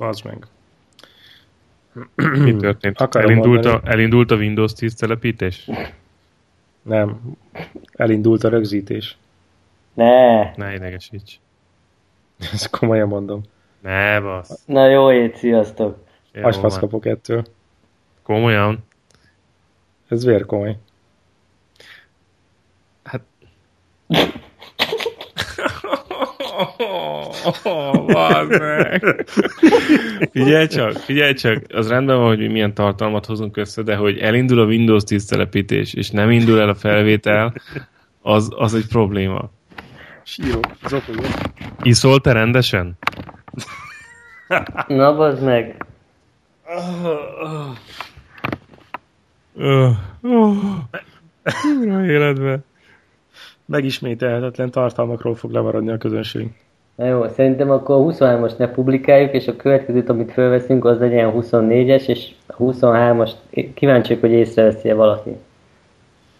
az meg. Mi történt? Elindult a, elindult a Windows 10 telepítés? Nem. Elindult a rögzítés. Ne. Ne idegesíts. Ezt komolyan mondom. Ne, basz. Na jó ét, sziasztok. Agyfasz kapok ettől. Komolyan? Ez vérkomoly. Hát... oh, meg. Figyelj csak, figyelj csak, az rendben van, hogy milyen tartalmat hozunk össze, de hogy elindul a Windows 10 telepítés, és nem indul el a felvétel, az, az egy probléma. Sírok, zokogok. Iszol te rendesen? Na, bazd meg. Uh, uh, életbe. Megismételhetetlen tartalmakról fog lemaradni a közönség. Na jó, szerintem akkor a 23-as ne publikáljuk, és a következőt, amit felveszünk, az legyen a 24-es, és a 23-as kíváncsiak, hogy észreveszi -e valaki.